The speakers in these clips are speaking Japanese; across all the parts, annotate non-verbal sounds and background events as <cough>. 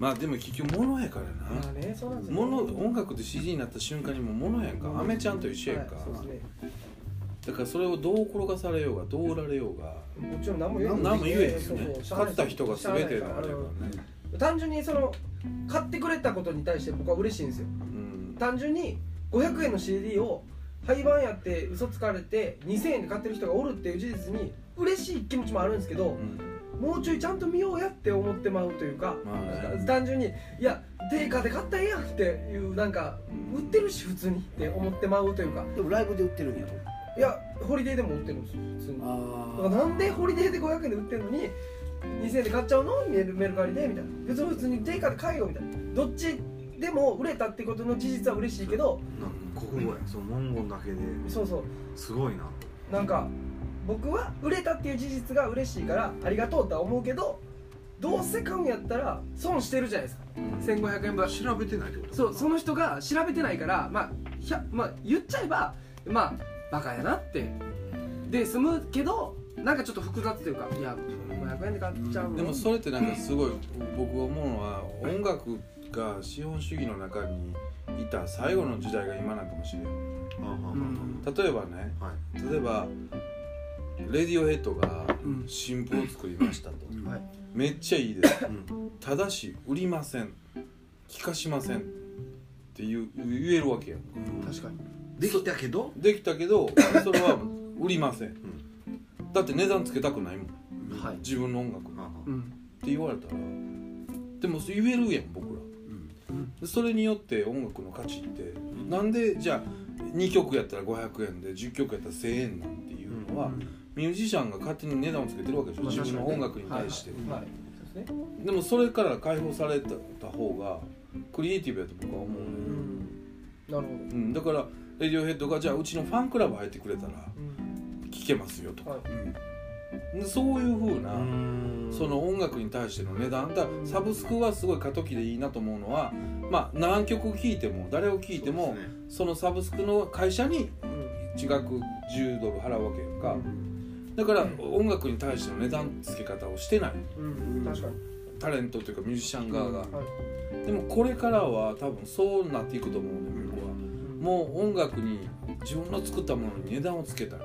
まあでも結局物やからな、まあねそうなんですよ物音楽で CD になった瞬間にもう物やんか。アメちゃんと一緒やんか、はいそうですね。だからそれをどう転がされようがどう売られようが。もちろん何も言え何も言えへんですね。そうそう。買った人が全てだからね。単純にその買ってくれたことに対して僕は嬉しいんですよ。うん。単純に500円の CD を廃盤やって嘘つかれて2000円で買ってる人がおるっていう事実に嬉しい気持ちもあるんですけどうんもうちょいちゃんと見ようやって思ってまうというか,、単純にいや定価で買ったらええやんっていうなんか売ってるし普通にって思ってまうというか。でもライブで売ってるんやろいやホリデーでも売ってるんですよ普通に。だあからなんでホリデーで500円で売ってるのに2000円で買っちゃうの？メルメルカリで？みたいな。別に普通に定価で買えよみたいな。どっちでも売れたってことの事実は嬉しいけど。国語やその文言だけで。そうそう。すごいな。なんか僕は売れたっていう事実が嬉しいからありがとうとは思うけどどうせ買うんやったら損してるじゃないですか。1500円分。調べてないってことそうその人が調べてないからまあひゃまあ言っちゃえばまあバカやなって。で済むけどなんかちょっと複雑というかいや500円で買っちゃうの？でもそれってなんかすごい僕が思うのは音楽が資本主義の中にいた最後の時代が今なんかもしれん。ああああうん。例えばねあはい。例えばレディオヘッドがうん。新譜を作りましたと、はい。めっちゃいいです。うん。ただし売りません。聞かしません。って言う言えるわけやん。確かに。できたけど？できたけどそれは売りません。だって値段つけたくないもん。はい。自分の音楽。うん。て言われたら。でも言えるやん僕ら。でそれによって音楽の価値ってなんでじゃあ2曲やったら500円で10曲やったら1000円なんていうのは、ミュージシャンが勝手に値段をつけてるわけでしょ、まあ自分の音楽に対して、はい、はい。そうですね。でもそれから解放された方がクリエイティブやと僕は思うね、なるほど。うん、だからレディオヘッドがじゃあうちのファンクラブ入ってくれたらうん。聴けますよとか、はい。でそういう風な、うん。その音楽に対しての値段。だサブスクはすごい過渡期でいいなと思うのはまあ何曲聴いても誰を聴いてもそのサブスクの会社にうん。違く10ドル払うわけやんかだから音楽に対しての値段付け方をしてない。うん。確かに。タレントというかミュージシャン側が。はい。でもこれからは多分そうなっていくと思うね僕は。もう音楽に自分の作ったものに値段をつけたり。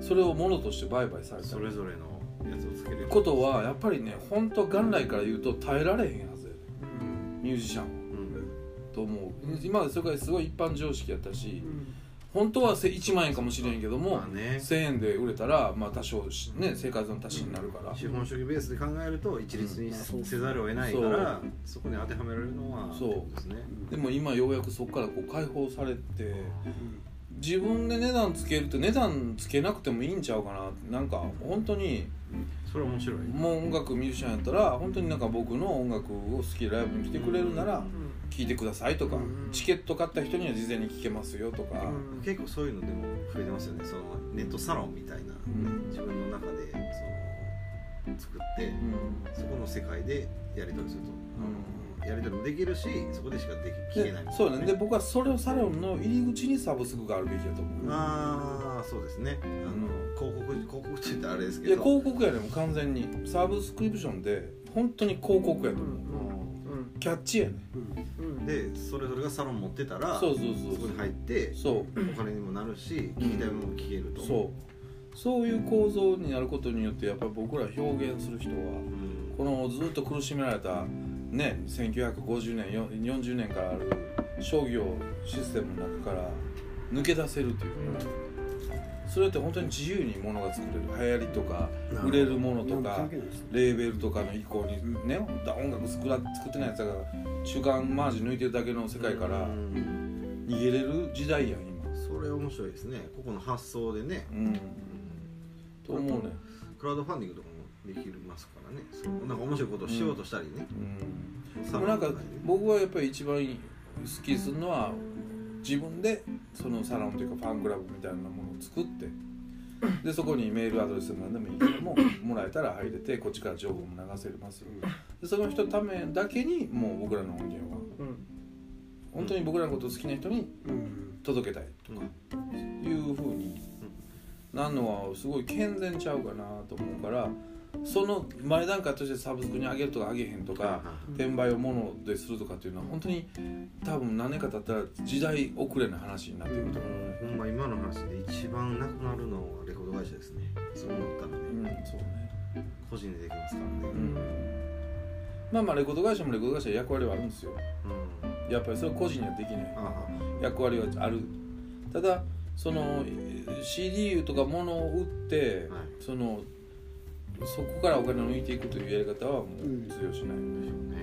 それをものとして売買されたり。それぞれのやつをつける。ことはやっぱりね本当元来から言うと耐えられへんはずやで。ミュージシャンは。うん。と思う。今までそれがすごい一般常識やったしうん本当はせ1万円かもしれんけどもまあね。1000円で売れたらまあ多少しね生活の足しになるから。資本主義ベースで考えると一律にせざるを得ないからそこに当てはめられるのはそう。ですね。でも今ようやくそこからこう解放されて自分で値段つけるって値段つけなくてもいいんちゃうかなってなんか本当にそれ面白い。もう音楽ミュージシャンやったら本当になんか僕の音楽を好きでライブに来てくれるなら聴いてくださいとかうん。チケット買った人には事前に聴けますよとか。結構そういうのでも増えてますよね。そのネットサロンみたいな、ん。自分の中でその作ってうん。そこの世界でやり取りすると、うん。やり取りもできるしそこでしかでき聞けない。でそうね。で僕はそれをサロンの入り口にサブスクがあるべきだと思う。ああそうですね。あの、広告広告って言ったらあれですいやけど広告やねもう完全に。サブスクリプションで本当に広告やと思う。うんキャッチやねうん。でそれぞれがサロン持ってたらそうそうそこにそう入ってそう。お金にもなるし聞きたいものも聞けるとそう。そういう構造になることによってやっぱり僕ら表現する人はうん。このずっと苦しめられたね1950年よ40年からある商業システムの中から抜け出せるというかそれって本当に自由にものが作れる。流行りとか売れるものとかレーベルとかの意向にね音楽作ら作ってないやつが中間マージ抜いてるだけの世界からうん。逃げれる時代やん今。それ面白いですね。ここの発想でね。うん。と思うね。クラウドファンディングとかもできますからね。そう。なんか面白いことをしようとしたりね、うん。でもなんか僕はやっぱり一番好きするのは自分でそのサロンというかファンクラブみたいなものを作ってでそこにメールアドレスでも何でもいいけどももらえたら入れてこっちから情報も流せます。よでその人のためだけにもう僕らの音源はうん。本当に僕らのことを好きな人にうん。届けたいとかいうふうになるのはすごい健全ちゃうかなと思うからその前段階としてサブスクに上げるとか上げへんとか転売をものでするとかっていうのは本当に多分何年か経ったら時代遅れの話になってくると思う、ほんま今の話で一番なくなるのはレコード会社ですね。そう思ったらうんね、そうね。個人でできますからね。うん。まあまあレコード会社もレコード会社役割はあるんですよ。うん。やっぱりそれは個人にはできない。あ役割はある。ただその CD とか物を売って、はい。そのそこからお金を抜いていくというやり方はもううん通用しない、あでしょうね。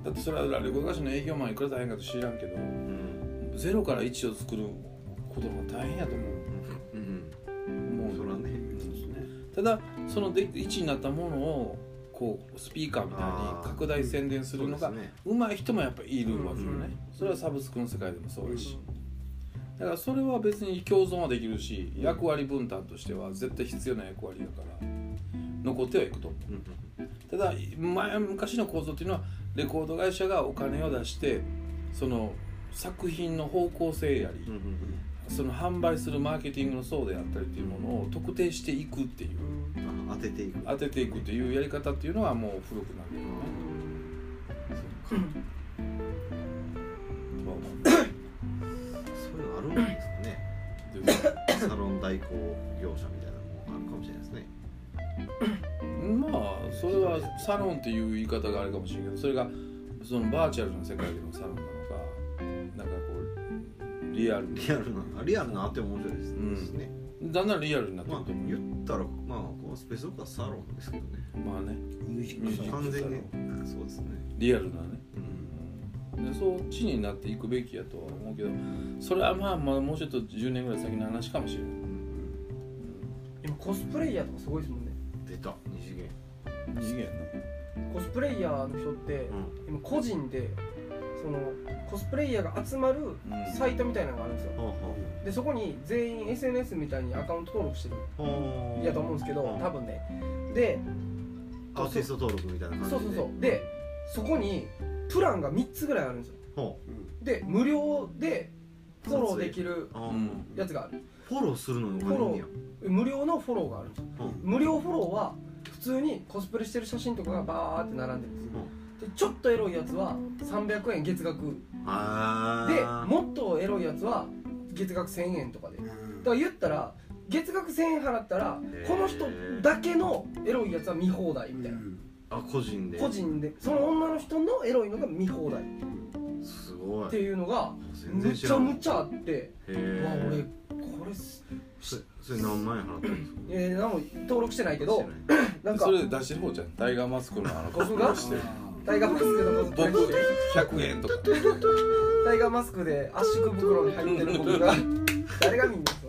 うん。だってそれはレコード会社の営業マンいくら大変かと知らんけどう。んゼロから1を作ることが大変やと思う。ん。うもうそらね。ただそので1になったものをこうスピーカーみたいに拡大宣伝するのが上手い人もやっぱりいるわけよね、うん。それはサブスクの世界でもそうだし、だからそれは別に共存はできるし役割分担としては絶対必要な役割だから残ってはいくと思う。ただ前昔の構造っていうのはレコード会社がお金を出してその作品の方向性やり、その販売するマーケティングの層であったりっていうものを特定していくっていう。あ当てていく。当てていくっていうやり方っていうのはもう古くなるよね <laughs> あるんですかね。サロン代行業者みたいなのもあるかもしれないですね。まあそれはサロンっていう言い方があるかもしれないけどそれがそのバーチャルな世界でのサロンなのかなんかこうリアルリアルなリアルなって面白いですうん。ね、だんだんリアルになってまあると思う、言ったらまあこうスペースオークはサロンですけどね。まあね。完全にねそうですね。リアルなね。うんでそっちになっていくべきやとは思うけどそれはまあまあもうちょっと10年ぐらい先の話かもしれない、今コスプレイヤーとかすごいですもんね。出た。二次元。二次元コスプレイヤーの人ってうん。今個人でそのコスプレイヤーが集まるうん。サイトみたいなのがあるんですよ。でそこに全員 SNS みたいにアカウント登録してるやと思うんですけどうん。多分ね。でアーティスト登録みたいな感じで。そうそうそう。でそこにプランが3つぐらいあるんですよ。ほで無料でフォローできるうあーうん。やつがある。フォローするのにお金無料のフォローがあるんですよ。う。ん無料フォローは普通にコスプレしてる写真とかがバーって並んでるんですよ。でちょっとエロいやつは300円月額。あでーもっとエロいやつは月額1000円とかで。だから言ったら月額1000円払ったらへー。この人だけのエロいやつは見放題みたいなあ個人で。個人で。その女の人のエロいのが見放題。っすごい。ていうのが全むちゃむちゃあって。わ俺えこれすそれそれ何万円払ってるんですか？えー、何も登録してないけどなんかそれで出してる方じゃんタイガーマスクのあの僕がしてタイガーマスクの僕して100円とか。タイガーマスクで圧縮袋に入ってる僕が誰が見んねんそんな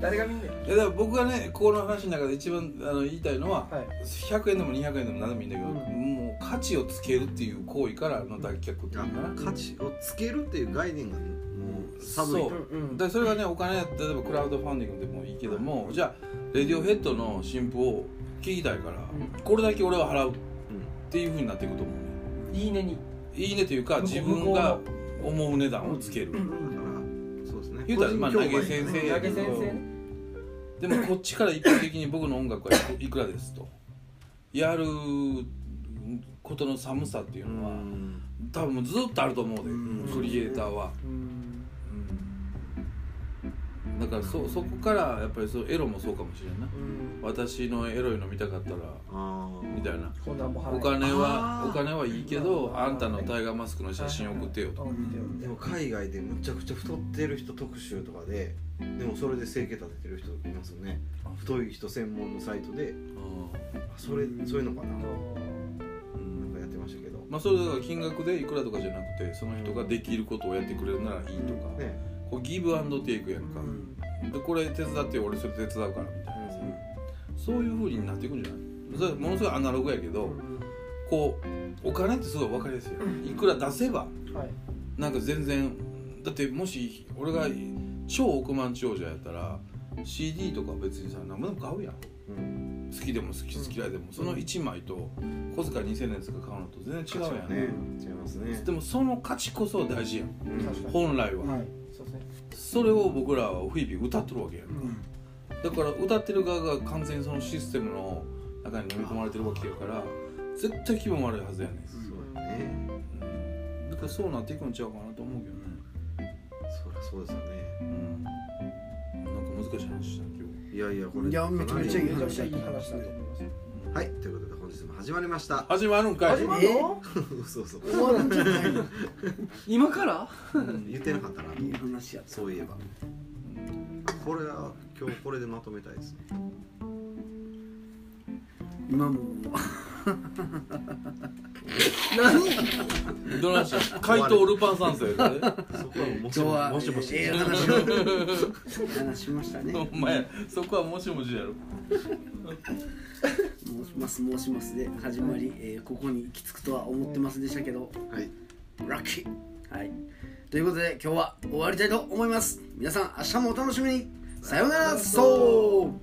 誰が見んねん？いやだから僕がねここの話の中で一番あの言いたいのは、はい。100円でも200円でも何でもいいんだけど、うん。もう価値をつけるっていう行為からの脱却っていうのかな。価値をつけるっていう概念がもう寒いそう。でそれがねお金例えばクラウドファンディングでもいいけども、じゃあレディオヘッドの新譜を聞きたいから、ん。これだけ俺は払うっうんていうふうになっていくと思うね。いいねに。いいねというか自分が思う値段をつける、言うたらまあ投げ先生投げ先生ね。でもこっちから一方的に僕の音楽はいくらですと。やることの寒さっていううのは、ん。多分ずっとあると思うで、うん。クリエイターは、うんだからそそこからやっぱりそうエロもそうかもしれんな。うん。私のエロいの見たかったらみたいな。お金はお金はいいけどあんたのタイガーマスクの写真送ってよと。でもよ海外でむちゃくちゃ太ってる人特集とかででもそれで生計立ててる人いますよね。太い人専門のサイトで。あそれそういうのかな。なんかうん。やってましたけどまあそれだから金額でいくらとかじゃなくてその人ができることをやってくれるならいいとか、ねこうギブアンドテイクやん。か、でこれ手伝ってよ俺それ手伝うからみたいな。さそういう風になっていくんじゃない？それものすごいアナログやけどこうお金ってすごい分かりやすいよいくら出せばはい。なんか全然だってもし俺が超億万長者やったら CD とか別にさ何もでも買うやん。うん。好きでも好き好き嫌いでも。その1枚と小遣い2000円とか買うのと全然違うやん、ね。違いますね。でもその価値こそ大事やん。本来は、はいそれを僕らは日々歌っとるわけやんか、だだから歌ってる側が完全にそのシステムの中に飲み込まれてるわけやから絶対気分悪いはずやねん、そうやね。うん、だからそうなっていくんちゃうかなと思うけどね。そりゃそうですよね。うん。なんか難しい話したん今日。いやいやこれいやめちゃめちゃいい話だと思います。はいということで本日も始まりました。始まるんかい。始まるの？<laughs> そうそう。終わるんじゃないの？今から？言ってなかったないい話やそういえば。これは今日これでまとめたいですね今も。<laughs> 何？どないした？怪盗ルパン三世でそこはもしももしもしええ話話しましたね。お前そこはもしもしやろ。申します申しますで始まり、えーここに行き着くとは思ってますでしたけど。はい。ラッキー。はい。ということで今日は終わりたいと思います。皆さん明日もお楽しみに。さようなら。そう